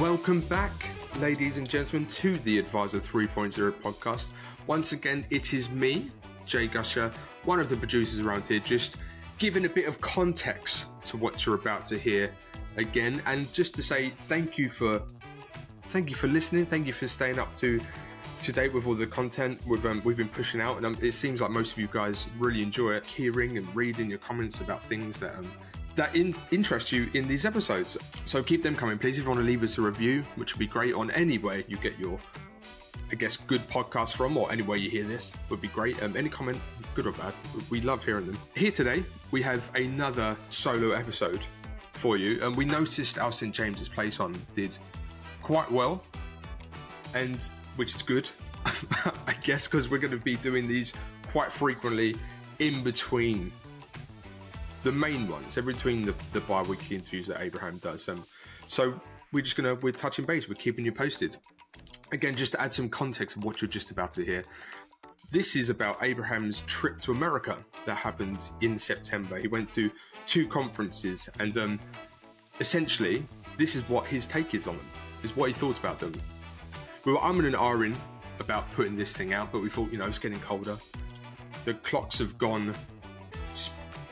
Welcome back, ladies and gentlemen, to the Advisor 3.0 podcast. Once again, it is me, Jay Gusher, one of the producers around here, just giving a bit of context to what you're about to hear again, and just to say thank you for thank you for listening, thank you for staying up to to date with all the content we've um, we've been pushing out, and um, it seems like most of you guys really enjoy it, hearing and reading your comments about things that um, that in, interest you in these episodes. So keep them coming, please. If you want to leave us a review, which would be great on any way you get your, I guess, good podcast from, or anywhere you hear this, would be great. Um, any comment, good or bad, we love hearing them. Here today, we have another solo episode for you, and we noticed our St James's Place on did quite well, and which is good, I guess, because we're going to be doing these quite frequently in between the main ones, in between the, the bi-weekly interviews that Abraham does. Um, so we're just gonna we're touching base. We're keeping you posted. Again, just to add some context of what you're just about to hear. This is about Abraham's trip to America that happened in September. He went to two conferences, and um, essentially, this is what his take is on them. Is what he thought about them. We were umming and ahhing about putting this thing out, but we thought, you know, it's getting colder. The clocks have gone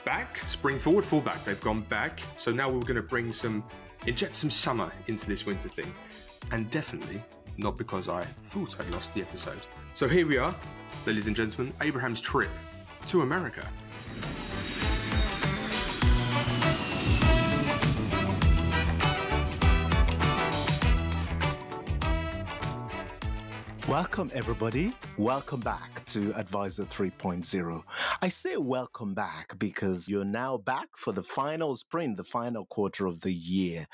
back, spring forward, fall back. They've gone back. So now we're going to bring some, inject some summer into this winter thing. And definitely not because I thought I'd lost the episode. So here we are, ladies and gentlemen, Abraham's trip to America. Welcome, everybody. Welcome back to Advisor 3.0. I say welcome back because you're now back for the final sprint, the final quarter of the year.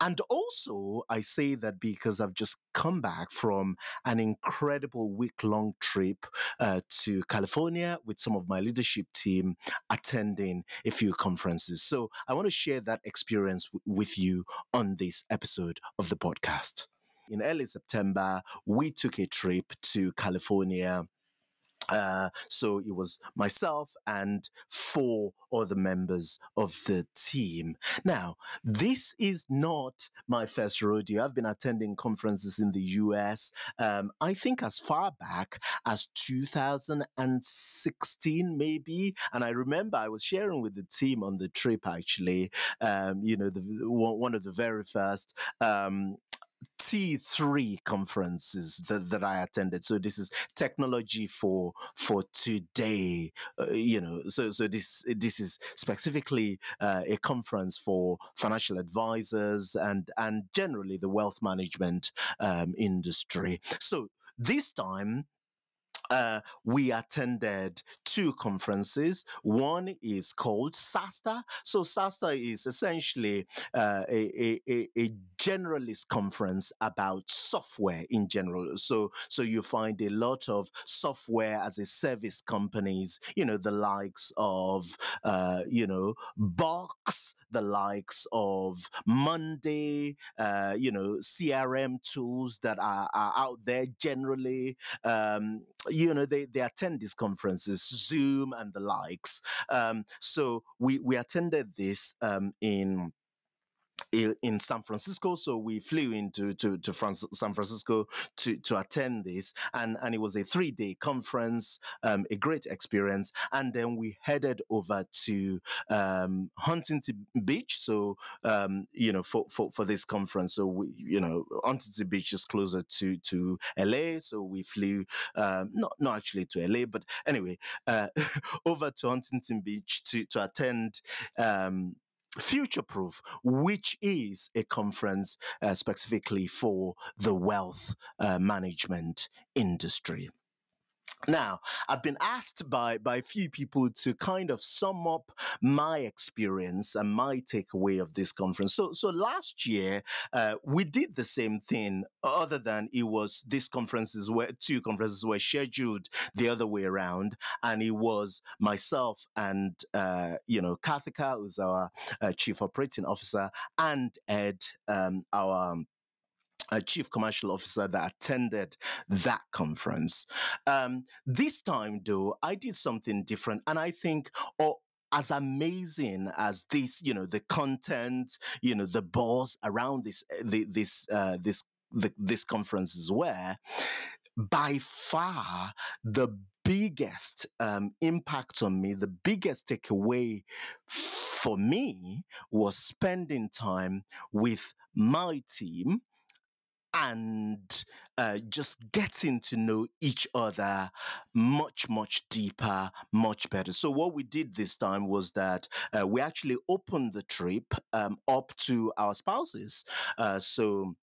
And also, I say that because I've just come back from an incredible week long trip uh, to California with some of my leadership team attending a few conferences. So I want to share that experience w- with you on this episode of the podcast in early September, we took a trip to California. Uh, so it was myself and four other members of the team. Now, this is not my first rodeo. I've been attending conferences in the US, um, I think as far back as 2016, maybe. And I remember I was sharing with the team on the trip, actually, um, you know, the, one of the very first um, T3 conferences that, that I attended. So this is technology for for today. Uh, you know, so so this this is specifically uh, a conference for financial advisors and and generally the wealth management um, industry. So this time uh, we attended two conferences. One is called SaaStr. So SaaStr is essentially uh, a, a, a, generalist conference about software in general. So, so you find a lot of software as a service companies, you know, the likes of, uh, you know, Box, the likes of Monday, uh, you know, CRM tools that are, are out there generally. Um, you know, they, they attend these conferences, Zoom and the likes. Um, so we, we attended this um, in in San Francisco. So we flew into to, to France, San Francisco to, to attend this. And, and it was a three day conference, um, a great experience. And then we headed over to um, Huntington Beach. So, um, you know, for, for, for this conference. So, we, you know, Huntington Beach is closer to, to LA. So we flew, um, not, not actually to LA, but anyway, uh, over to Huntington Beach to, to attend um, Future Proof, which is a conference uh, specifically for the wealth uh, management industry. Now, I've been asked by, by a few people to kind of sum up my experience and my takeaway of this conference. So, so last year, uh, we did the same thing, other than it was these conferences were, two conferences were scheduled the other way around. And it was myself and, uh, you know, Kathika, who's our uh, chief operating officer, and Ed, um, our, a chief commercial officer that attended that conference. Um, this time, though, I did something different, and I think, or as amazing as this, you know, the content, you know, the buzz around this, eh, the, this, uh, this, the, this conferences were, by far the biggest um, impact on me, the biggest takeaway for me was spending time with my team and uh, just getting to know each other much, much deeper, much better. So, what we did this time was that uh, we actually opened the trip um, up to our spouses. Uh, so,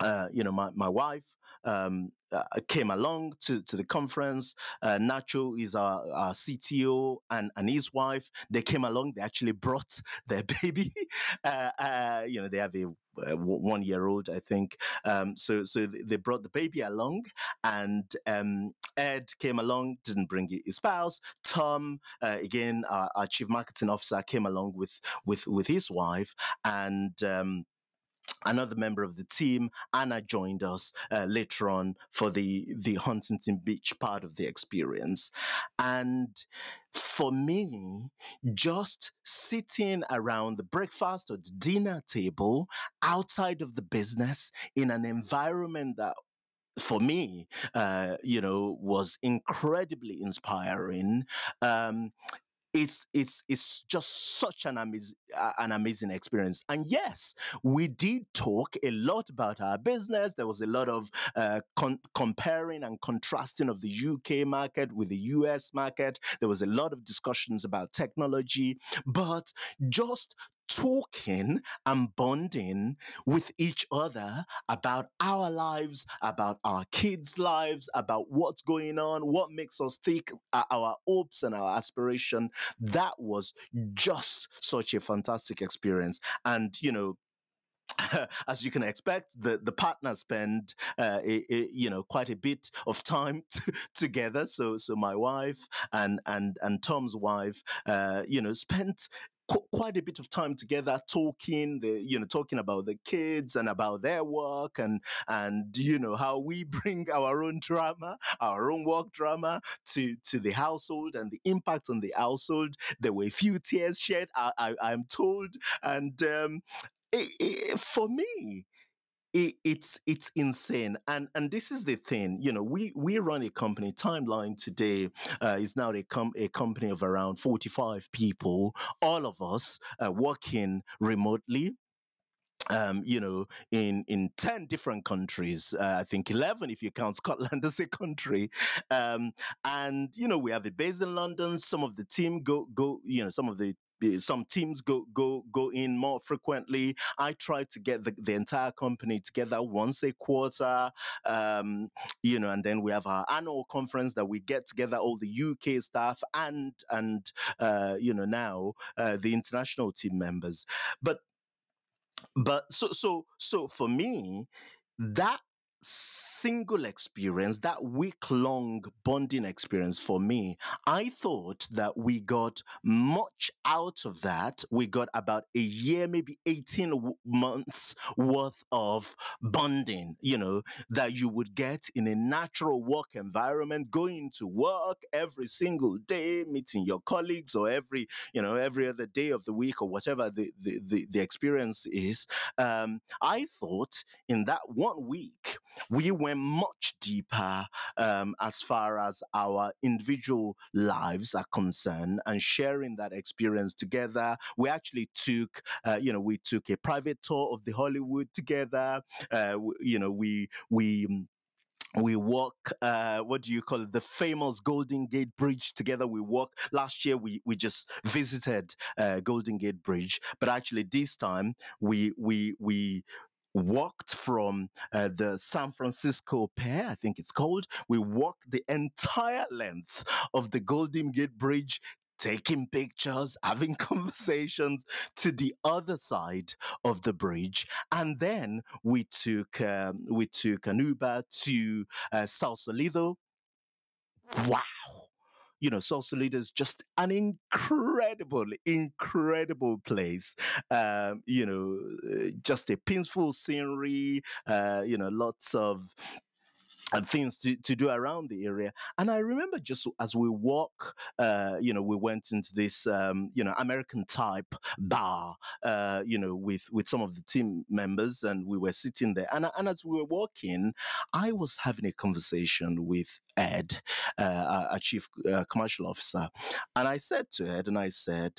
uh, you know, my, my wife, um, uh, came along to, to the conference. Uh, Nacho is our, our, CTO and, and his wife. They came along. They actually brought their baby. Uh, uh, you know, they have a uh, one year old, I think. Um, so so they brought the baby along, and um, Ed came along, didn't bring his spouse. Tom, uh, again, our, our, chief marketing officer, came along with with with his wife, and. Um, another member of the team, Anna, joined us uh, later on for the the Huntington Beach part of the experience, and for me, just sitting around the breakfast or the dinner table outside of the business in an environment that for me, uh, you know, was incredibly inspiring. Um, it's it's it's just such an amazing an amazing experience. And yes we did talk a lot about our business. There was a lot of uh, con- comparing and contrasting of the UK market with the US market. There was a lot of discussions about technology. But just talking and bonding with each other about our lives, about our kids' lives, about what's going on, what makes us think, our hopes and our aspiration. That was just such a fantastic experience. And, you know, as you can expect, the, the partners spend uh, you know quite a bit of time t- together. So so my wife and and and Tom's wife, uh, you know, spent quite a bit of time together talking the you know talking about the kids and about their work and and you know how we bring our own drama our own work drama to to the household and the impact on the household. There were a few tears shed i, I am told. And um it, it, for me it, it's it's insane and and this is the thing you know we we run a company timeline today uh, is now a, com- a company of around 45 people all of us uh, working remotely um, you know, in in ten different countries. Uh, I think eleven if you count Scotland as a country. Um, and you know, we have a base in London. Some of the team go go. You know, some of the some teams go go go in more frequently. I try to get the, the entire company together once a quarter, um, you know, and then we have our annual conference that we get together all the UK staff and and uh, you know now uh, the international team members. But but so so so for me that single experience, that week long bonding experience for me, I thought that we got much out of that. We got about a year, maybe 18 w- months worth of bonding, you know, that you would get in a natural work environment, going to work every single day, meeting your colleagues or every, you know, every other day of the week or whatever the, the, the, the experience is. Um, I thought in that one week, we went much deeper um, as far as our individual lives are concerned and sharing that experience together. We actually took, uh, you know, we took a private tour of the Hollywood together. Uh, you know, we we mm, we walk uh, what do you call it the famous golden gate bridge together we walk last year we we just visited uh, golden gate bridge but actually this time we we we walked from uh, the San Francisco Pier, I think it's called. We walked the entire length of the Golden Gate Bridge taking pictures, having conversations to the other side of the bridge, and then we took um, we took an Uber to uh, Sausalito. Wow, you know, Sausalito is just an incredible, incredible place. Um, you know, uh, just a peaceful scenery. Uh, you know, lots of and things to, to do around the area. And I remember just as we walk, uh, you know, we went into this, um, you know, American type bar, uh, you know, with, with some of the team members and we were sitting there. And, and as we were walking, I was having a conversation with Ed, uh, chief uh, commercial officer. And I said to Ed, and I said,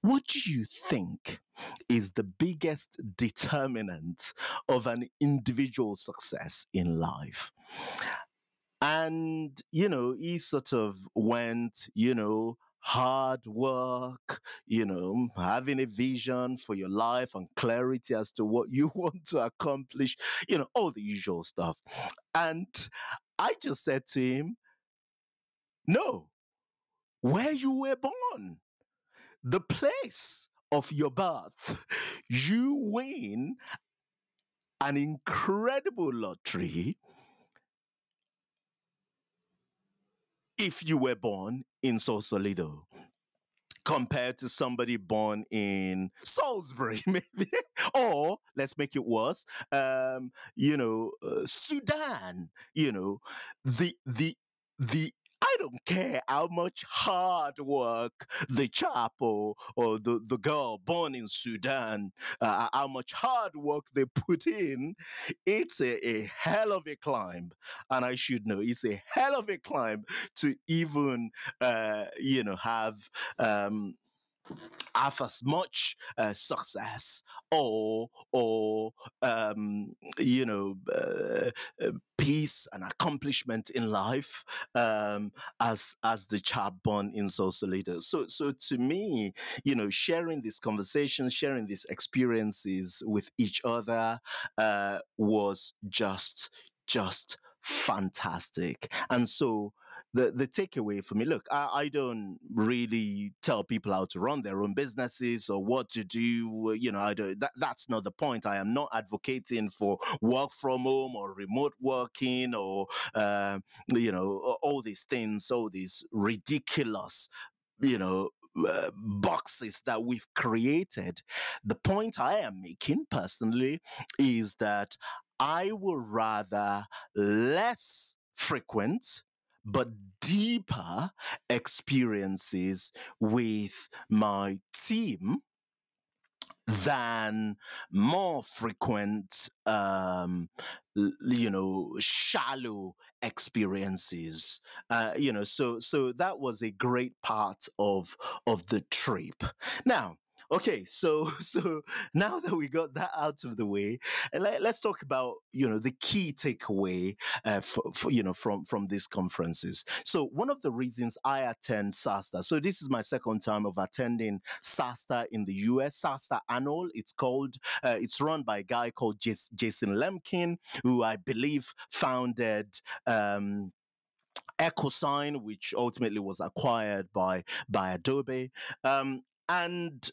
what do you think is the biggest determinant of an individual success in life? And, you know, he sort of went, you know, hard work, you know, having a vision for your life and clarity as to what you want to accomplish, you know, all the usual stuff. And I just said to him, no, where you were born, the place of your birth, you win an incredible lottery if you were born in Sausalito compared to somebody born in Salisbury, maybe, or let's make it worse, um, you know, uh, Sudan. You know, the the the I don't care how much hard work the chap or, the, the girl born in Sudan, uh, how much hard work they put in, it's a, a hell of a climb. And I should know it's a hell of a climb to even, uh, you know, have um, have as much uh, success or or um, you know uh, uh, peace and accomplishment in life um, as as the chap born in Sausalito. So so to me, you know, sharing this conversation, sharing these experiences with each other uh, was just just fantastic, and so the the takeaway for me look I, I, don't really tell people how to run their own businesses or what to do you know i don't that, that's not the point i am not advocating for work from home or remote working or uh, you know all these things all these ridiculous you know uh, boxes that we've created. The point I am making personally is that I would rather less frequent but deeper experiences with my team than more frequent um you know shallow experiences. Uh you know so so that was a great part of of the trip. Now Okay, so so now that we got that out of the way, let, us talk about you know the key takeaway uh, for, for, you know from from these conferences. So one of the reasons I attend SaaStr. so this is my second time of attending SaaStr in the US. SaaStr Annual, it's called. Uh, it's run by a guy called Jason Lemkin, who I believe founded. Um, EchoSign, which ultimately was acquired by by Adobe. Um, and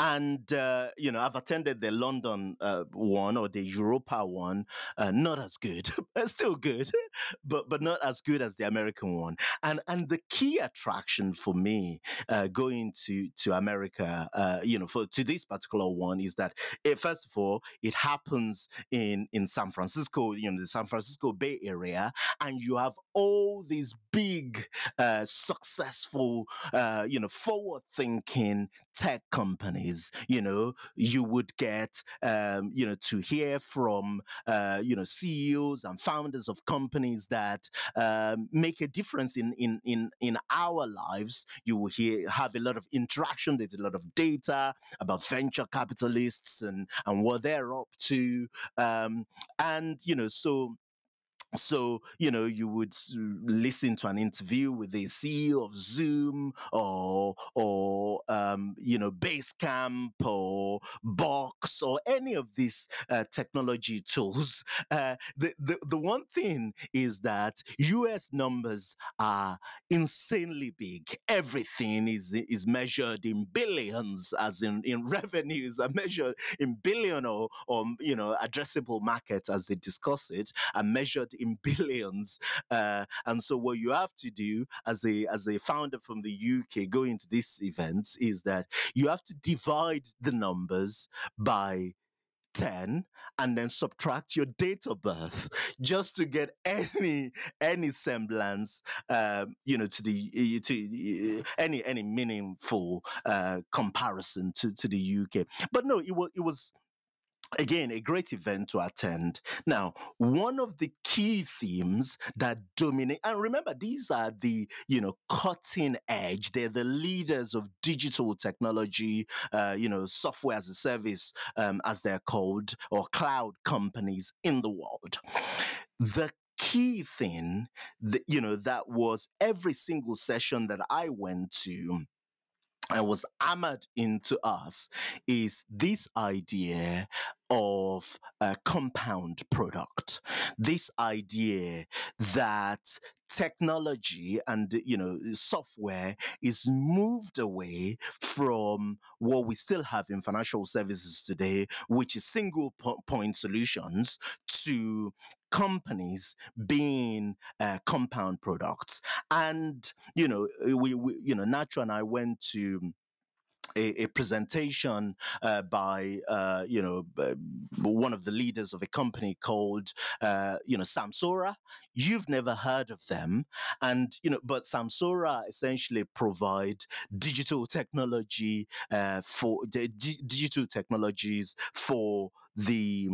and, uh, you know, I've attended the London uh, one or the Europa one, uh, not as good, still good, but but not as good as the American one. And and the key attraction for me uh, going to to America, uh, you know, for to this particular one is that it, first of all, it happens in in San Francisco, you know, the San Francisco Bay Area, and you have all these big, uh, successful, you know, forward thinking tech companies, you know, you would get, um, you know, to hear from, uh, you know, CEOs and founders of companies that um, make a difference in, in, in, in our lives. You will hear, have a lot of interaction. There's a lot of data about venture capitalists and, and what they're up to. Um, and, you know, so so, you know, you would listen to an interview with the CEO of Zoom or, or um, you know, Basecamp or Box or any of these uh, technology tools. Uh, the, the, the one thing is that US numbers are insanely big. Everything is, is measured in billions, as in, in revenues are measured in billion or, or, you know, addressable markets as they discuss it, are measured in billions. Uh, and so what you have to do as a as a founder from the UK going to these events is that you have to divide the numbers by 10 and then subtract your date of birth just to get any any semblance um, you know to the to any any meaningful uh, comparison to to the UK but no it was it was again a great event to attend. Now one of the key themes that dominate and remember these are the you know cutting edge. They're the leaders of digital technology uh, you know software as a service um, as they're called or cloud companies in the world. The key thing that you know that was every single session that i went to and was hammered into us is this idea of a compound product. This idea that technology and you know software is moved away from what we still have in financial services today which is single point solutions to companies being uh, compound products and you know we, we you know Nacho and I went to a, a, presentation uh, by uh, you know uh, one of the leaders of a company called uh, you know Samsara. You've never heard of them, and you know, but Samsara essentially provide digital technology uh, for the digital technologies for the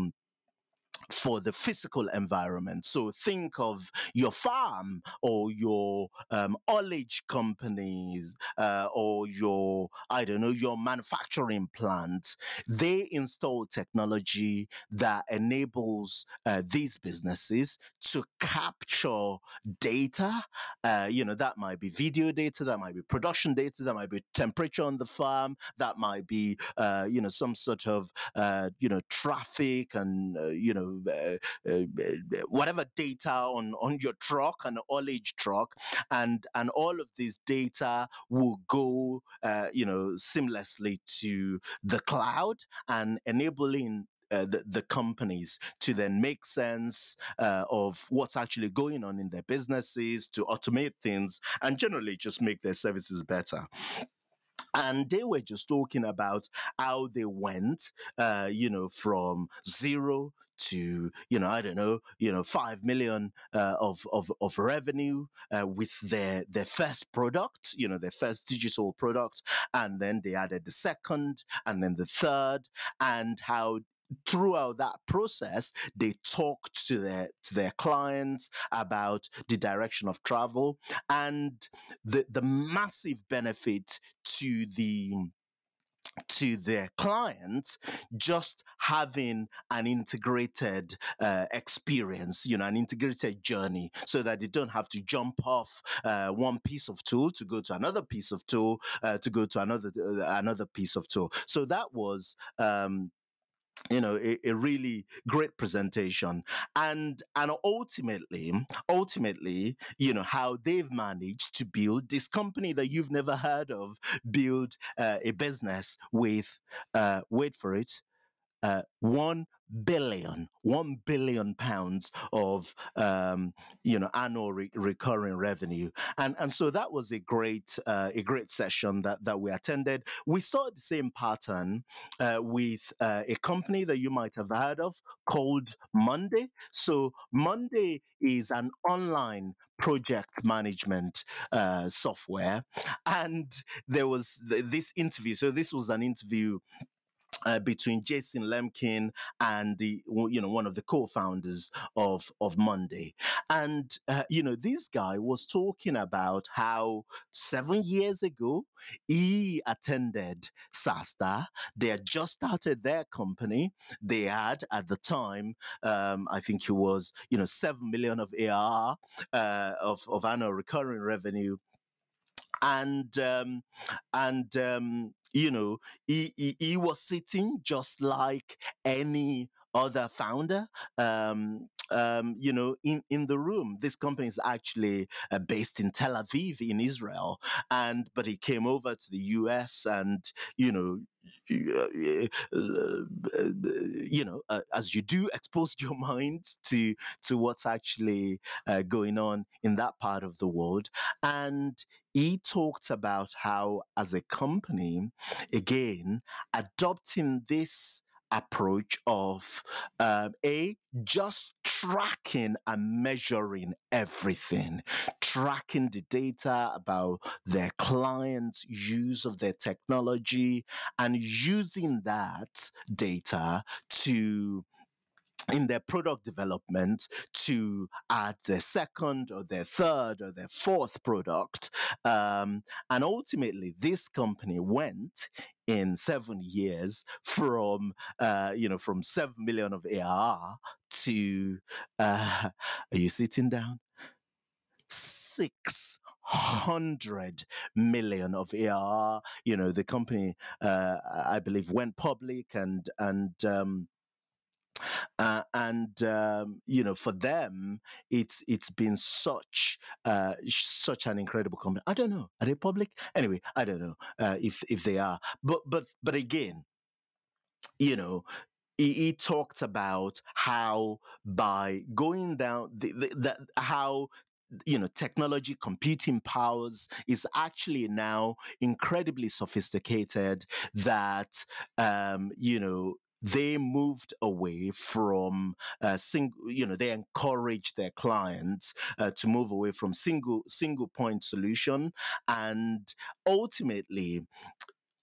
for the physical environment. So think of your farm or your um, haulage companies uh, or your, I don't know, your manufacturing plant. They install technology that enables uh, these businesses to capture data. Uh, you know, that might be video data, that might be production data, that might be temperature on the farm, that might be, uh, you know, some sort of, uh, you know, traffic and, uh, you know, whatever data on on your truck, an haulage truck, and and all of this data will go, uh, you know, seamlessly to the cloud and enabling uh, the, the, companies to then make sense uh, of what's actually going on in their businesses, to automate things, and generally just make their services better. And they were just talking about how they went, uh, you know, from zero to you know I don't know you know five million uh, of of of revenue uh, with their their first product you know their first digital product and then they added the second and then the third and how throughout that process they talked to their to their clients about the direction of travel and the the massive benefit to the to their clients just having an integrated uh, experience you know an integrated journey so that they don't have to jump off uh, one piece of tool to go to another piece of tool uh, to go to another uh, another piece of tool. So that was um, you know a, a, really great presentation. And and ultimately ultimately you know how they've managed to build this company that you've never heard of build uh, a business with uh, wait for it uh, one billion, one billion pounds of um, you know annual re- recurring revenue, and and so that was a great uh, a great session that that we attended. We saw the same pattern uh, with uh, a company that you might have heard of called Monday. So Monday is an online project management uh, software, and there was th- this interview. So this was an interview uh, between Jason Lemkin and the you know one of the co-founders of of Monday, and uh, you know this guy was talking about how seven years ago he attended SaaStr. They had just started their company. They had at the time, um, I think it was you know seven million of ARR uh, of of annual recurring revenue and um, and um, you know, he, he, he was sitting just like any other founder. Um, um, you know, in, in the room. This company is actually uh, based in Tel Aviv in Israel, and but he came over to the U.S. and you know. You know, uh, as you do, exposed your mind to to what's actually uh, going on in that part of the world, and he talked about how, as a company, again, adopting this approach of um, a just tracking and measuring everything, tracking the data about their clients' use of their technology, and using that data to in their product development to add their second or their third or their fourth product. Um, and ultimately, this company went in seven years from uh, you know from seven million of ARR to uh, are you sitting down? Six hundred million of ARR. You know the company, uh, I believe, went public and and um, uh, and um, you know for them it's it's been such uh, such an incredible company. I don't know. Are they public anyway i don't know uh, if if they are. But but but again you know he, he talked about how by going down the, the, the how you know technology computing powers is actually now incredibly sophisticated that um you know they moved away from uh, single you know they encouraged their clients uh, to move away from single single point solution and ultimately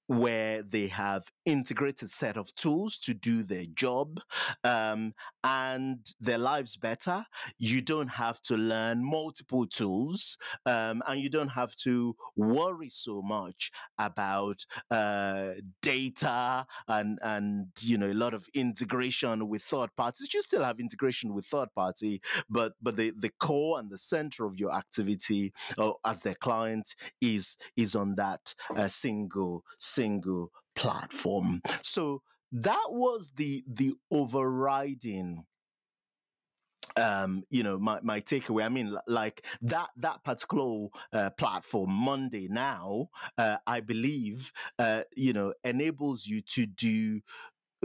where they have integrated set of tools to do their job um, and their lives better you don't have to learn multiple tools um, and you don't have to worry so much about uh, data and and you know a lot of integration with third parties you still have integration with third party but but the the core and the center of your activity uh, as their client is is on that uh, single single platform. So that was the the overriding um you know my my takeaway. I mean like that that particular uh, platform monday now uh, i believe uh, you know enables you to do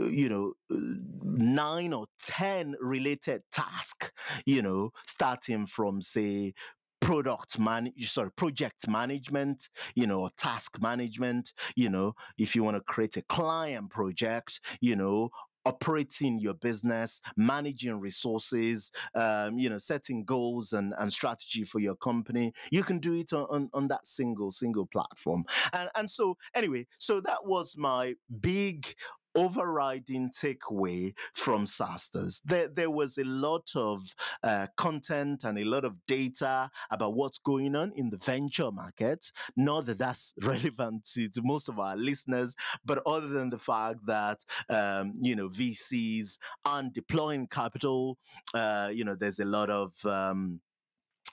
uh, you know uh, nine or ten related tasks you know starting from say product man sorry project management you know task management you know if you want to create a client project you know operating your business, managing resources, um, you know, setting goals and, and strategy for your company. You can do it on, on, on, that single, single platform. And, and so anyway, so that was my big overriding takeaway from SaaStr's. There, there was a lot of uh, content and a lot of data about what's going on in the venture market. Not that that's relevant to, to most of our listeners, but other than the fact that, um, you know, VCs aren't deploying capital, uh, you know, there's a lot of, um,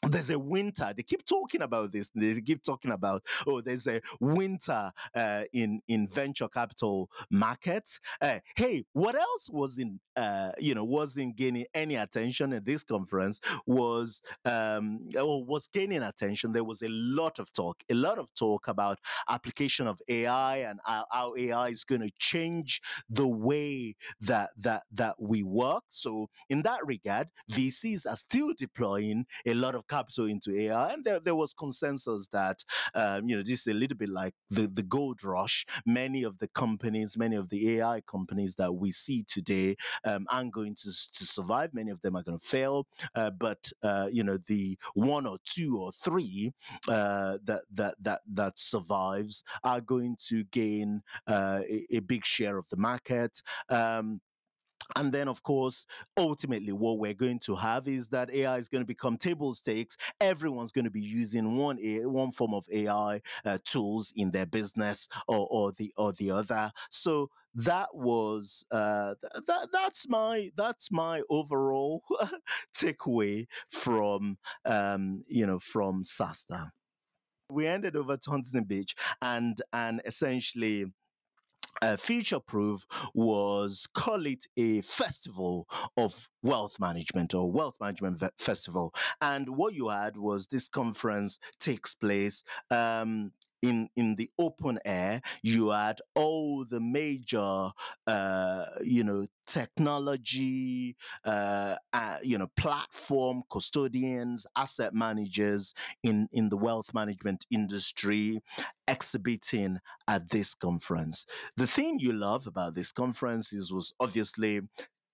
there's a winter. They keep talking about this. They keep talking about oh, there's a winter uh, in in venture capital markets. Uh, hey, what else was in uh, you know wasn't gaining any attention at this conference was um, or was gaining attention. There was a lot of talk, a lot of talk about application of AI and how, how AI is going to change the way that that that we work. So in that regard, VCs are still deploying a lot of capital into AI, and there, there was consensus that um, you know this is a little bit like the the gold rush. Many of the companies, many of the AI companies that we see today um, aren't going to to survive. Many of them are going to fail, uh, but uh, you know the one or two or three uh, that that that that survives are going to gain uh, a, a, big share of the market. Um, and then, of course, ultimately, what we're going to have is that AI is going to become table stakes. Everyone's going to be using one one form of AI uh, tools in their business or, or the or the other. So that was uh, th- that that's my that's my overall takeaway from um, you know from SaaStr. We ended over to Huntington Beach and and essentially uh, Future Proof was call it a festival of wealth management or wealth management ve- festival. And what you had was this conference takes place um, in in the open air, you had all the major, uh, you know, technology, uh, uh, you know, platform custodians, asset managers in in the wealth management industry exhibiting at this conference. The thing you love about this conference is was obviously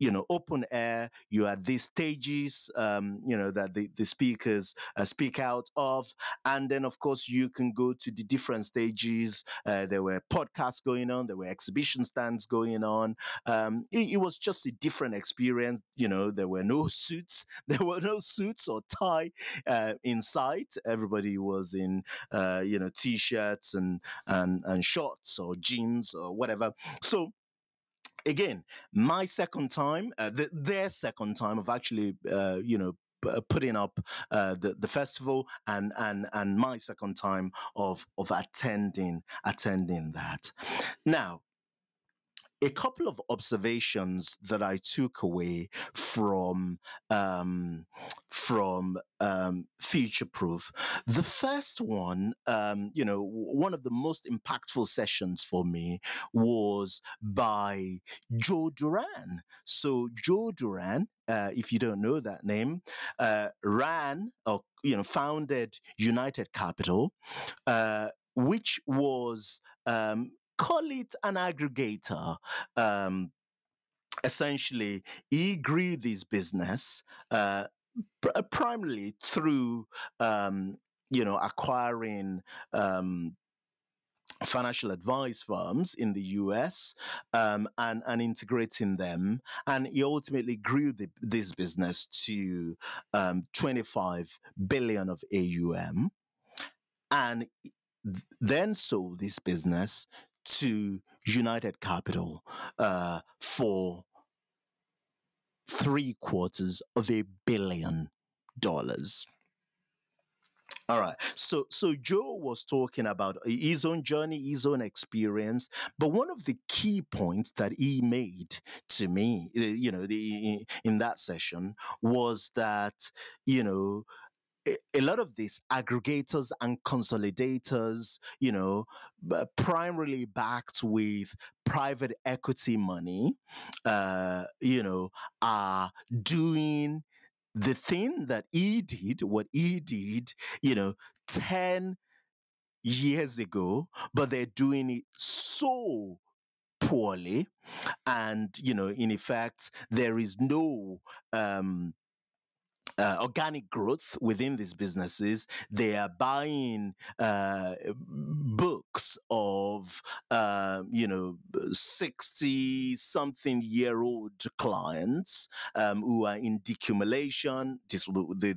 you know, open air. You had these stages, um, you know, that the, the speakers uh, speak out of. And then, of course, you can go to the different stages. Uh, there were podcasts going on, there were exhibition stands going on. Um, it, it, was just a different experience. You know, there were no suits, there were no suits or tie uh, in sight. Everybody was in, uh, you know, t shirts and, and, and shorts or jeans or whatever. So, again, my second time, uh, the, their second time of actually, uh, you know, uh, putting up uh, the the festival and and and my second time of of attending attending that. Now, a couple of observations that I took away from um, from um, future proof. The first one, um, you know, one of the most impactful sessions for me was by Joe Duran. So Joe Duran, uh, if you don't know that name, uh, ran or you know founded United Capital, uh, which was um, call it an aggregator. Um, essentially, he grew this business uh, pr- primarily through, um, you know, acquiring. Um, financial advice firms in the US um, and, and integrating them. And he ultimately grew the, this business to um, 25 billion of AUM and then sold this business to United Capital uh, for three quarters of a billion dollars. All right. So so Joe was talking about his own journey, his own experience, but one of the key points that he made to me, uh, you know, the, in that session was that, you know, a lot of these aggregators and consolidators, you know, primarily backed with private equity money, uh, you know, are doing the thing that he did, what he did, you know, 10 years ago, but they're doing it so poorly. And, you know, in effect, there is no, um, uh, organic growth within these businesses. They are buying uh, books of, uh, you know, 60 something year old clients um, who are in decumulation. This,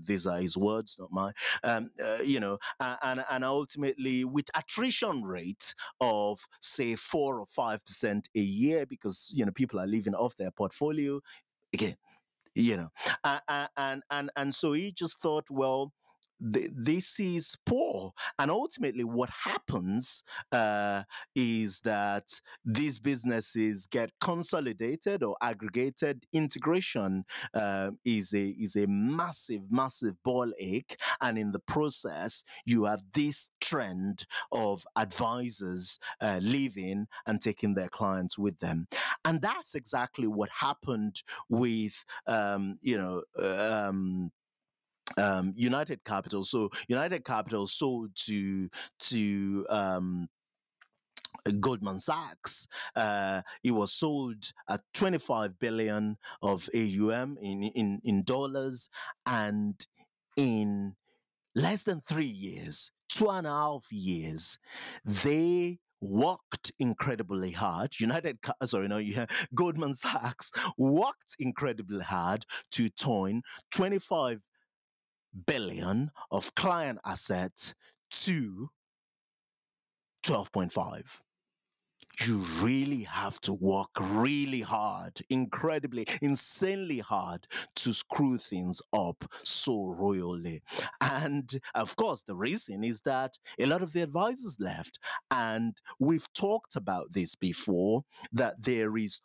these are his words, not mine. Um, uh, you know, and, and ultimately with attrition rate of, say, four or 5% a year because, you know, people are living off their portfolio. Again, you know uh, and and and so he just thought well this is poor. And ultimately, what happens uh, is that these businesses get consolidated or aggregated. Integration uh, is a is a massive, massive ball ache, and in the process, you have this trend of advisors uh, leaving and taking their clients with them, and that's exactly what happened with um, you know. Um, um, United Capital. So United Capital sold to to um, Goldman Sachs. Uh, it was sold at 25 billion of AUM in, in, in dollars, and in less than three years, two and a half years, they worked incredibly hard. United, sorry, no, yeah, Goldman Sachs worked incredibly hard to turn 25 billion of client assets to 12.5 you really have to work really hard, incredibly, insanely hard to screw things up so royally. And of course, the reason is that a lot of the advisors left. And we've talked about this before that there is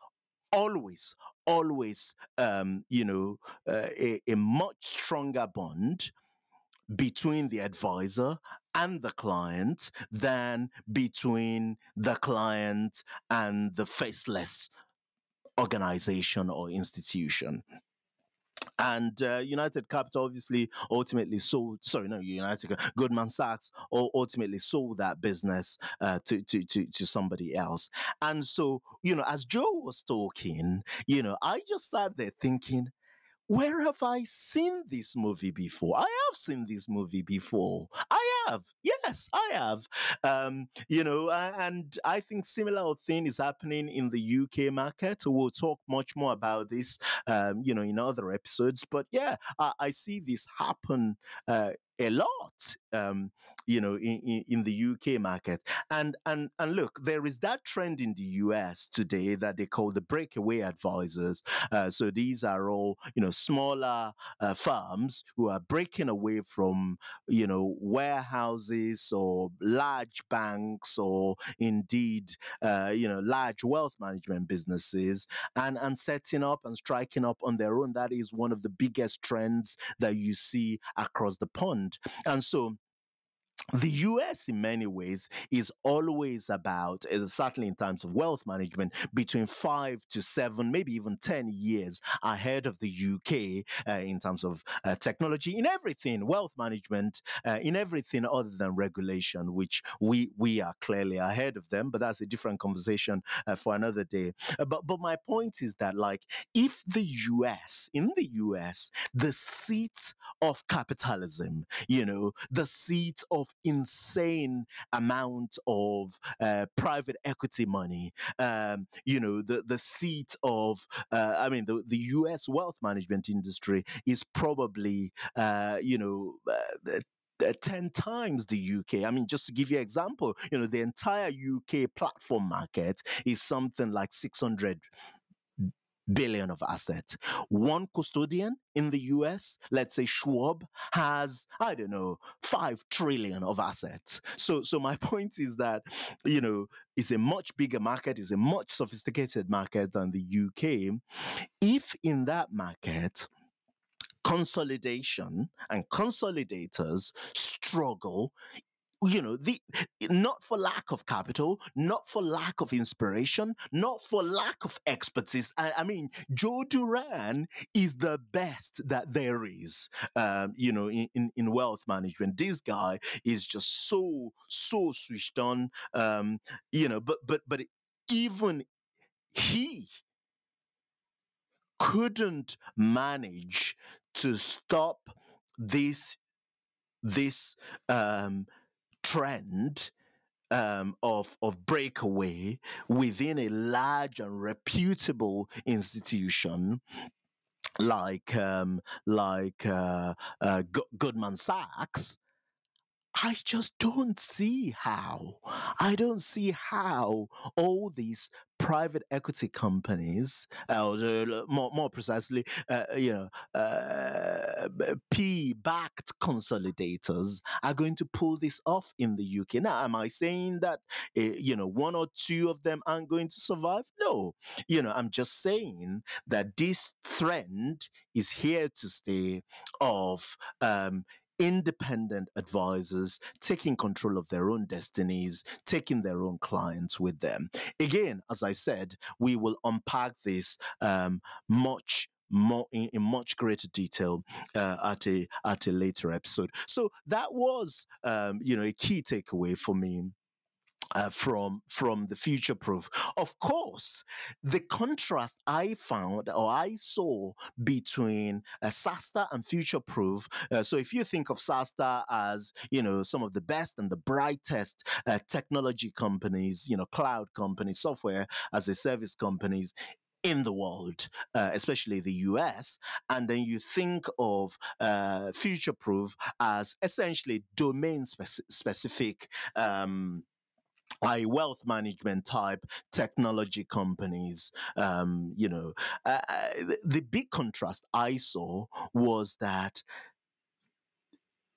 always, always, um, you know, uh, a, a much stronger bond between the advisor and the client than between the client and the faceless organization or institution and uh, United Capital obviously ultimately sold. Sorry, no, United Goldman Sachs ultimately sold that business uh, to, to to to somebody else. And so, you know, as Joe was talking, you know, I just sat there thinking, where have I seen this movie before? I have seen this movie before. I have. Yes, I have. Um, you know, and I think similar thing is happening in the UK market. We'll talk much more about this, um, you know, in other episodes. But yeah, I, I see this happen uh, a lot, um, you know, in, in, in, the UK market. And and and look, there is that trend in the US today that they call the breakaway advisors. Uh, so these are all you know smaller uh, firms who are breaking away from you know wirehouses or large banks or indeed uh, you know large wealth management businesses and and setting up and striking up on their own. That is one of the biggest trends that you see across the pond. And so the US, in many ways, is always about, uh, certainly in terms of wealth management, between five to seven, maybe even 10 years ahead of the UK uh, in terms of uh, technology, in everything, wealth management, uh, in everything other than regulation, which we, we are clearly ahead of them, but that's a different conversation for another day. But, but my point is that, like, if the US, in the US, the seat of capitalism, you know, the seat of insane amount of uh, private equity money. Um, you know, the the seat of, uh, I mean, the the U.S. wealth management industry is probably, uh, you know. Uh, 10 times the UK. I mean, just to give you an example, you know, the entire UK platform market is something like 600 billion of assets. One custodian in the US, let's say Schwab, has, I don't know, five trillion of assets. So so my point is that, you know, it's a much bigger market, it's a much sophisticated market than the UK. If in that market consolidation and consolidators struggle you know the not for lack of capital not for lack of inspiration not for lack of expertise. I, I mean joe duran is the best that there is um, you know in, in, in, wealth management. This guy is just so so switched on um, you know but but but even he couldn't manage to stop this this um, trend um, of of breakaway within a large and reputable institution like um, like uh, uh, Goldman Sachs, I just don't see how. I don't see how all these private equity companies, uh, more, more precisely, uh, you know, uh, P-backed consolidators are going to pull this off in the UK. Now, am I saying that, eh, you know, one or two of them aren't going to survive? No. You know, I'm just saying that this trend is here to stay of um, independent advisors taking control of their own destinies, taking their own clients with them. Again, as I said, we will unpack this um, much more in, in, much greater detail uh, at a at a later episode. So that was um, you know a key takeaway for me uh, from from the future proof. Of course, the contrast I found or I saw between uh, SaaStr and future proof. Uh, so if you think of SaaStr as you know some of the best and the brightest uh, technology companies, you know cloud companies, software as a service companies in the world, uh, especially the US, and then you think of uh, future proof as essentially domain speci- specific um, by wealth management type technology companies. Um, you know, uh, uh the big contrast I saw was that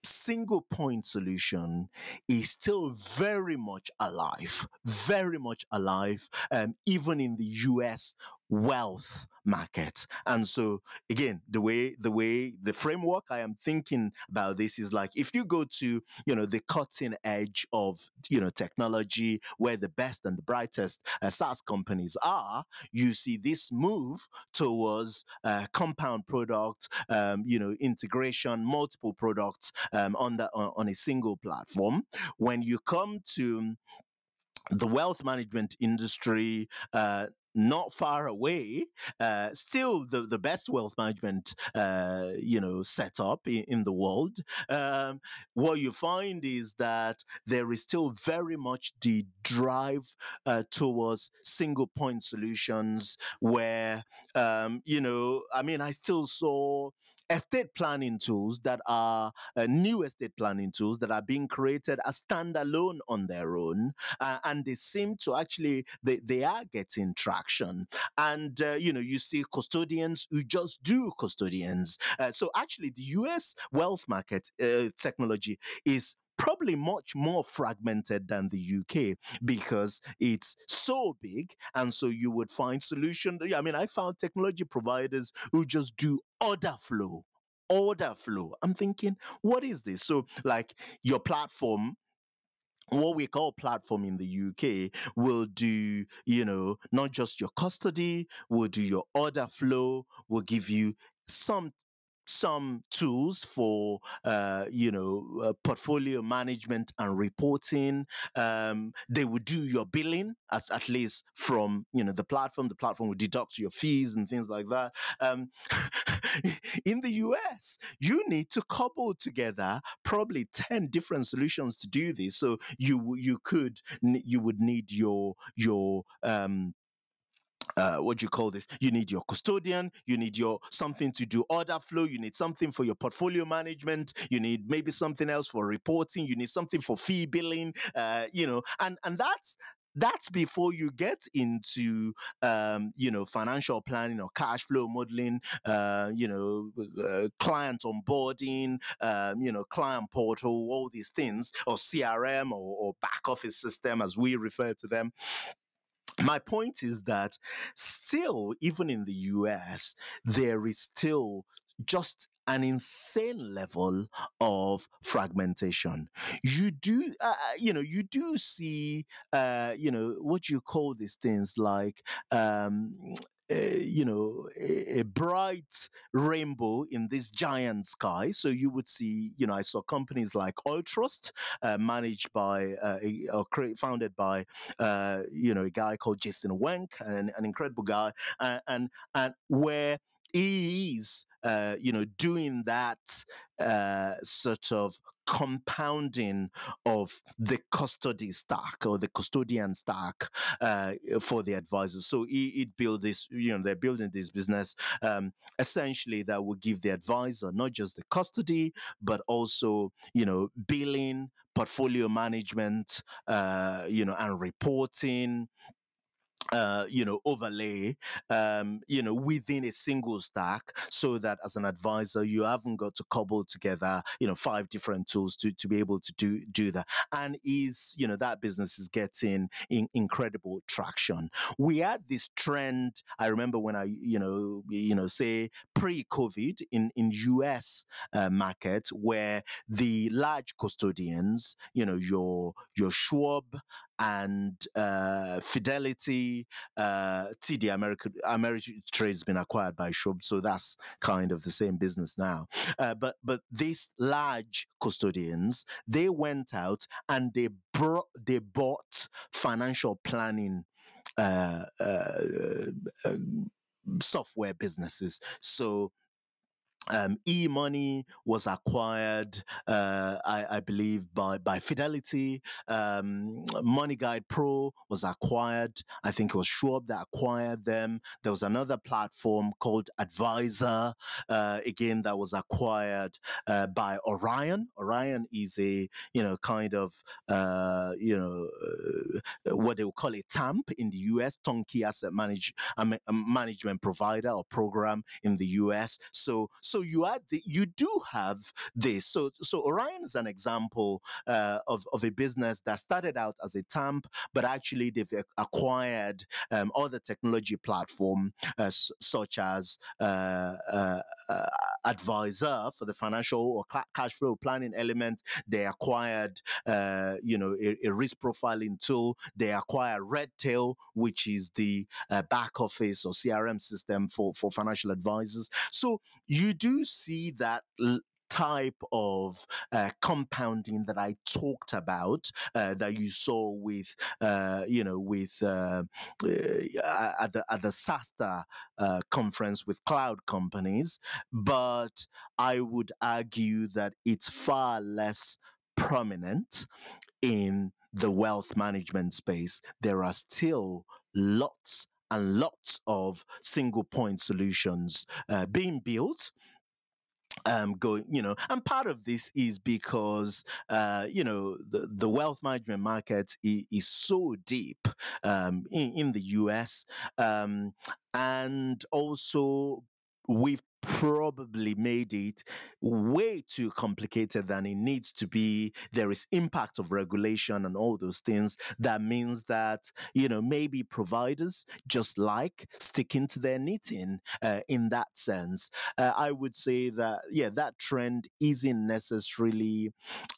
single point solution is still very much alive, very much alive, um, even in the US wealth market. And so again, the way the way the framework I am thinking about this is like if you go to, you know, the cutting edge of, you know, technology where the best and the brightest uh, SaaS companies are, you see this move towards uh, compound product, um, you know, integration, multiple products um, on the on, a single platform. When you come to the wealth management industry, uh, not far away, uh, still the, the best wealth management, uh, you know, setup in, in the world. Um, what you find is that there is still very much the drive uh, towards single point solutions where, um, you know, I mean, I still saw estate planning tools that are uh, new estate planning tools that are being created as standalone on their own uh, and they seem to actually they, they are getting traction. And uh, you know you see custodians who just do custodians. Uh, so actually the us wealth market uh, technology is probably much more fragmented than the UK because it's so big. And so you would find solution. I mean, I found technology providers who just do order flow. Order flow. I'm thinking, what is this? So, like your platform what we call platform in the UK will do, you know, not just your custody, will do your order flow, will give you some some tools for uh, you know uh, portfolio management and reporting. Um, they would do your billing as at least from you know the platform. The platform would deduct your fees and things like that. Um, in the us you need to couple together probably 10 different solutions to do this. So you you could you would need your your um, uh, what do you call this? You need your custodian, you need your something to do order flow, you need something for your portfolio management, you need maybe something else for reporting, you need something for fee billing, uh, you know, and and that's that's before you get into um, you know financial planning or cash flow modeling uh, you know uh, client onboarding um, you know client portal all these things or crm or, or back office system as we refer to them my point is that still, even in the US, there is still just an insane level of fragmentation. You do, uh, uh, you know, you do see, uh, you know, what you call these things like um, you know, a, a, bright rainbow in this giant sky. So you would see, you know, I saw companies like Altruist, uh, managed by uh, or founded by, uh, you know, a guy called Jason Wenk, an, an incredible guy, and and where he is, uh, you know, doing that uh, sort of compounding of the custody stack or the custodian stack uh, for the advisors. So it, it build this, you know, they're building this business um, essentially that will give the advisor not just the custody, but also, you know, billing, portfolio management, uh, you know, and reporting, uh, you know, overlay, um, you know, within a single stack so that as an advisor, you haven't got to cobble together, you know, five different tools to, to be able to do, do that. And is, you know, that business is getting in, incredible traction. We had this trend. I remember when I, you know, you know, say pre-COVID in, in US uh, market where the large custodians, you know, your, your Schwab, and uh, Fidelity, uh, TD American Ameritrade's been acquired by Schwab, so that's kind of the same business now. Uh, but but these large custodians, they went out and they brought they bought financial planning. Uh, uh, uh, software businesses. So um, eMoney was acquired, uh, I, I, believe, by by Fidelity. Um, MoneyGuidePro was acquired. I think it was Schwab that acquired them. There was another platform called Advizr, uh, again that was acquired uh, by Orion. Orion is a you know kind of uh, you know uh, what they would call a TAMP in the U.S. Turnkey Asset manage, um, management provider or program in the U.S. So so you add the, you do have this. So so Orion is an example uh, of of a business that started out as a TAMP, but actually they've acquired um, other technology platform uh, s- such as uh, uh, uh, Advizr for the financial or cash flow planning element. They acquired you know a, a, risk profiling tool. They acquired Redtail, which is the back office or CRM system for for financial advisors. So you do see that type of uh, compounding that I talked about uh, that you saw with uh, you know with uh, uh, at the at the SaaStr uh, conference with cloud companies, but I would argue that it's far less prominent in the wealth management space. There are still lots and lots of single point solutions uh, being built um going you know and part of this is because uh you know the, the wealth management market is, is so deep um in, in the us um and also we've probably made it way too complicated than it needs to be. There is impact of regulation and all those things. That means that, you know, maybe providers just like sticking to their knitting uh, in that sense. Uh, I would say that, yeah, that trend isn't necessarily,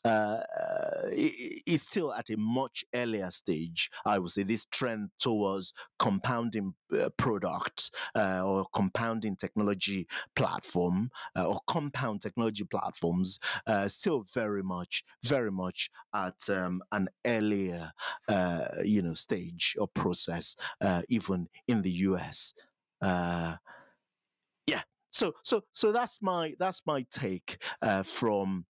uh, is still at a much earlier stage. I would say this trend towards compounding uh, uh, or compounding technology platform uh, or compound technology platforms uh, still very much, very much at um, an earlier, uh, you know, stage or process, uh, even in the US. Uh, yeah. So, so, so that's my that's my take uh, from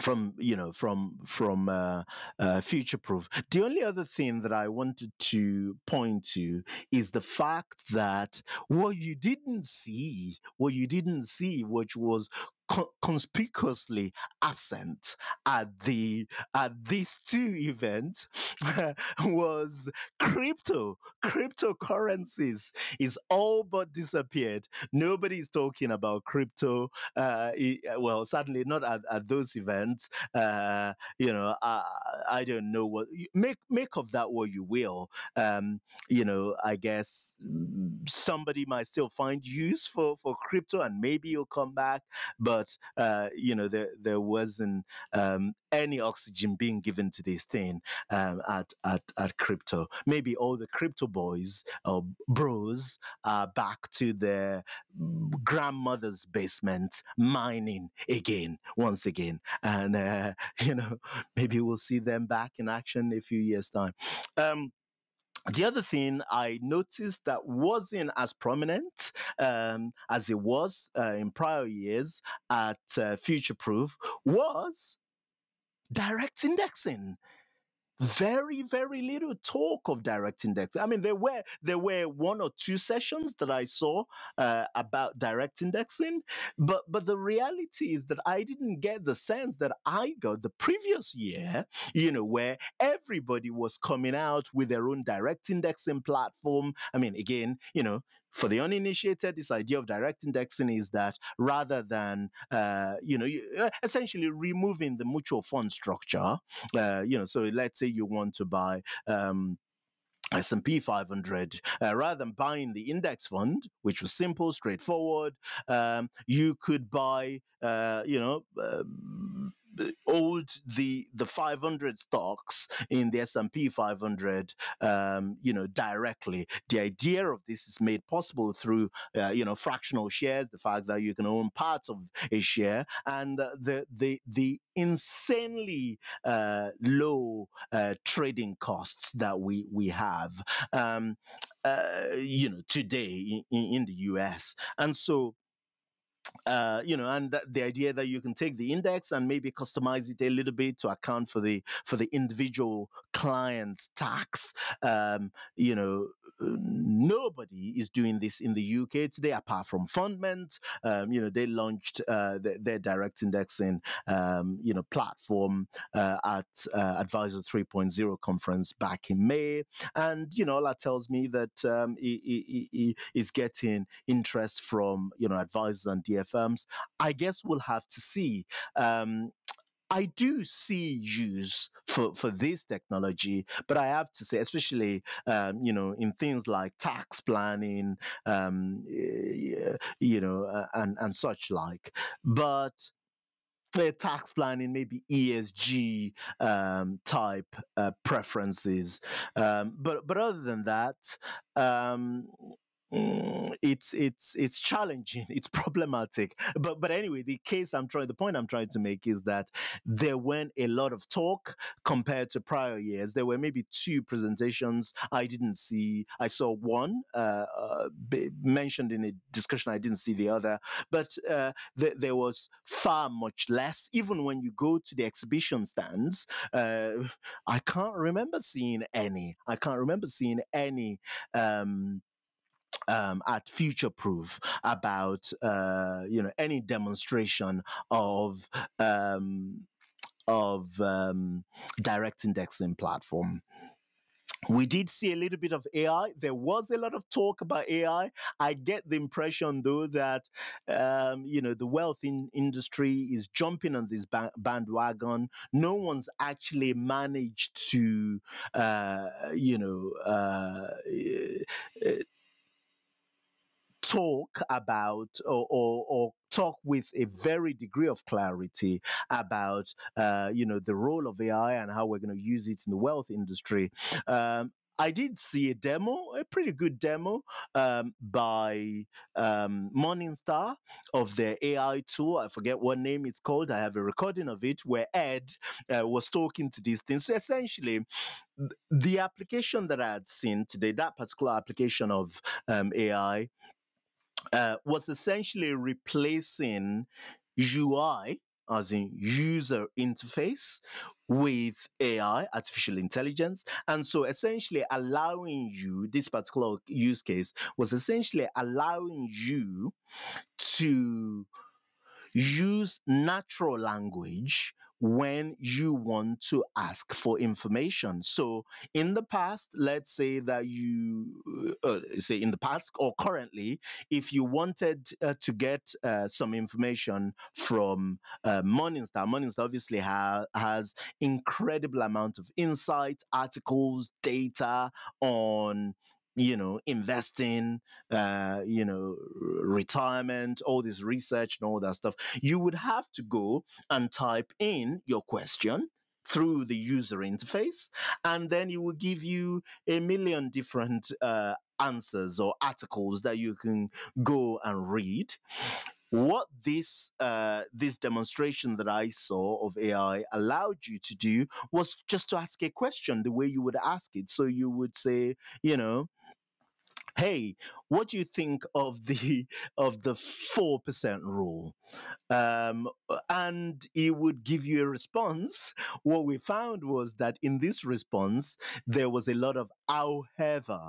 from you know from from uh, uh, future proof. The only other thing that i wanted to point to is the fact that what you didn't see what you didn't see which was co- conspicuously absent at the at these two events was crypto. Cryptocurrencies is all but disappeared. Nobody's talking about crypto uh, well certainly not at, at those events. Uh, you know I, I don't know what make make of that what you will. Um, you know i guess somebody might still find use for for crypto and maybe you'll come back but but uh, you know there there wasn't um, any oxygen being given to this thing um, at, at at crypto. Maybe all the crypto boys or bros are back to their grandmother's basement mining again, once again, and uh, you know maybe we'll see them back in action in a few years time. Um, the other thing I noticed that wasn't as prominent um, as it was uh, in prior years at uh, Future Proof was direct indexing very very little talk of direct indexing i mean there were there were one or two sessions that i saw uh, about direct indexing but but the reality is that i didn't get the sense that i got the previous year you know where everybody was coming out with their own direct indexing platform. I mean again you know for the uninitiated, this idea of direct indexing is that rather than, uh, you know, uh, essentially removing the mutual fund structure, uh, you know, so let's say you want to buy, um, S&P 500 uh, rather than buying the index fund which was simple straightforward um, you could buy uh, you know uh, hold the the 500 stocks in the S&P 500 um, you know directly. The idea of this is made possible through uh, you know fractional shares the fact that you can own parts of a share and uh, the the the insanely uh, low uh, trading costs that we we have um, uh, you know today in, in the US and so uh, you know, and the idea that you can take the index and maybe customize it a little bit to account for the for the individual client tax, um, you know, nobody is doing this in the UK today, apart from Fundment. Um, you know, they launched uh, their, their, direct indexing, um, you know, platform uh, at uh, Advisor 3.0 conference back in May, and you know, that tells me that um, he, he, he is getting interest from you know advisors and DFMs. I guess we'll have to see. Um, I do see use for, for this technology, but I have to say, especially um, you know in things like tax planning, um, you know, uh, and and such like. But uh, tax planning, maybe ESG um, type uh, preferences, um, but but other than that, um, Mm, it's it's it's challenging it's problematic. But but anyway the case i'm trying the point i'm trying to make is that there weren't a lot of talk compared to prior years. There were maybe two presentations i didn't see. I saw one uh, uh, mentioned in a discussion i didn't see the other. But uh, th- there was far much less. Even when you go to the exhibition stands uh, i can't remember seeing any. I can't remember seeing any um, um, at Future Proof about uh, you know any demonstration of um, of um, direct indexing platform. We did see a little bit of AI. There was a lot of talk about AI. I get the impression, though, that um, you know the wealth in industry is jumping on this ba- bandwagon. No one's actually managed to, uh, you know, uh, uh talk about or, or, or talk with a very degree of clarity about uh, you know the role of AI and how we're going to use it in the wealth industry. Um, I did see a demo, a pretty good demo um, by um, Morningstar of their AI tool. I forget what name it's called. I have a recording of it where Ed uh, was talking to these things. So essentially, the application that I had seen today, that particular application of um, AI, uh, was essentially replacing UI, as in user interface, with AI, artificial intelligence. And so essentially allowing you, this particular use case was essentially allowing you to use natural language when you want to ask for information. So, in the past, let's say that you uh, say in the past or currently, if you wanted uh, to get uh, some information from uh, Morningstar, Morningstar obviously ha- has incredible amount of insight, articles, data on you know, investing, uh, you know, retirement, all this research and all that stuff, you would have to go and type in your question through the user interface, and then it will give you a million different uh, answers or articles that you can go and read. What this uh, this demonstration that I saw of AI allowed you to do was just to ask a question the way you would ask it. So you would say, you know, hey, what do you think of the of the four percent rule? Um, and he would give you a response. What we found was that in this response, there was a lot of however.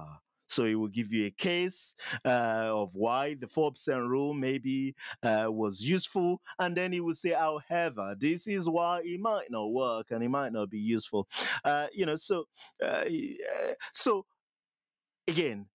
So he will give you a case uh, of why the 4% rule maybe uh, was useful. And then he will say, however, this is why it might not work and it might not be useful. Uh, you know, so, uh, so again,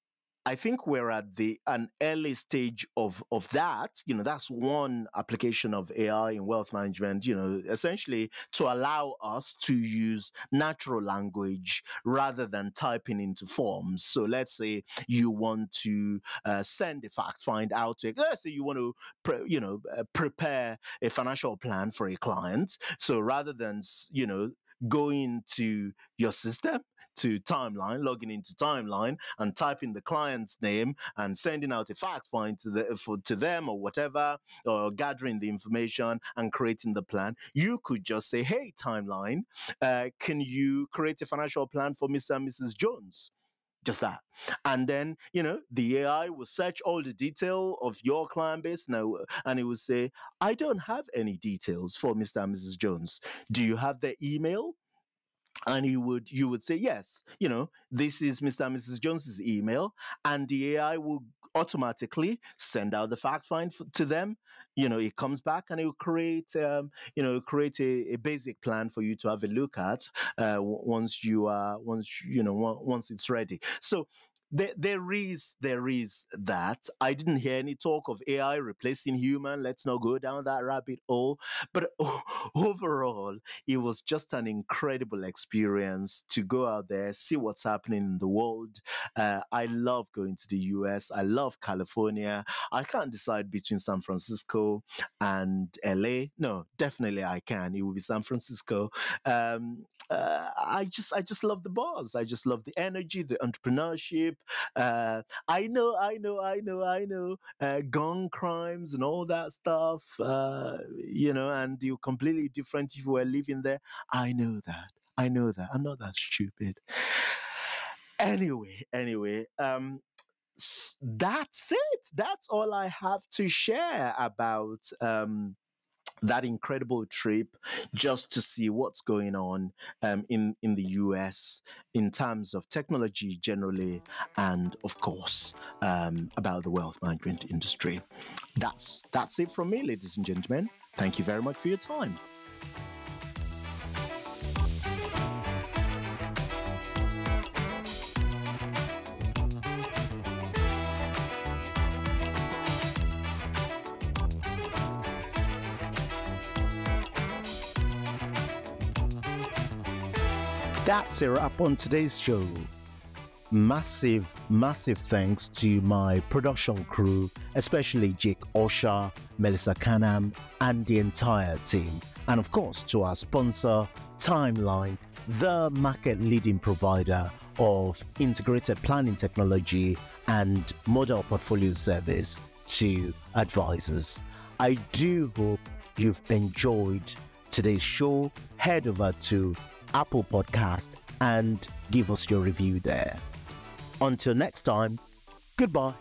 I think we're at the an early stage of of that. You know, that's one application of AI in wealth management. You know, essentially to allow us to use natural language rather than typing into forms. So let's say you want to uh, send a fact find out to. Let's say you want to, pre- you know, uh, prepare a financial plan for a client. So rather than you know going to your system to timeline, logging into timeline and typing the client's name and sending out a fact find to the for, to them or whatever, or gathering the information and creating the plan. You could just say, "Hey, timeline, uh, can you create a financial plan for Mr. and Mrs. Jones?" Just that. And then, you know, the AI will search all the detail of your client base now, and it will say, I don't have any details for Mr. and Mrs. Jones. Do you have their email? and he would you would say yes you know this is mr and mrs jones's email and the ai will automatically send out the fact find to them you know it comes back and it will create um, you know create a, a, basic plan for you to have a look at uh, once you are once you know once it's ready. So there, there is there is that. I didn't hear any talk of AI replacing human. Let's not go down that rabbit hole. But overall, it was just an incredible experience to go out there, see what's happening in the world. Uh, I love going to the US. I love California. I can't decide between San Francisco and LA. No, definitely I can. It will be San Francisco. Um, uh, I just I just love the buzz. I just love the energy, the entrepreneurship. Uh, I know, I know, I know, I know, uh, gun crimes and all that stuff. Uh, you know, and you're completely different if you were living there. I know that. I know that. I'm not that stupid. Anyway, anyway, um, that's it. That's all I have to share about um, that incredible trip just to see what's going on um, in in the US in terms of technology generally, and of course um, about the wealth management industry. That's that's it from me, ladies and gentlemen. Thank you very much for your time. That's a wrap on today's show. Massive, massive thanks to my production crew, especially Jake Osha, Melissa Canham, and the entire team. And of course, to our sponsor, Timeline, the market leading provider of integrated planning technology and model portfolio service to advisors. I do hope you've enjoyed today's show. Head over to Apple Podcast and give us your review there. Until next time, goodbye.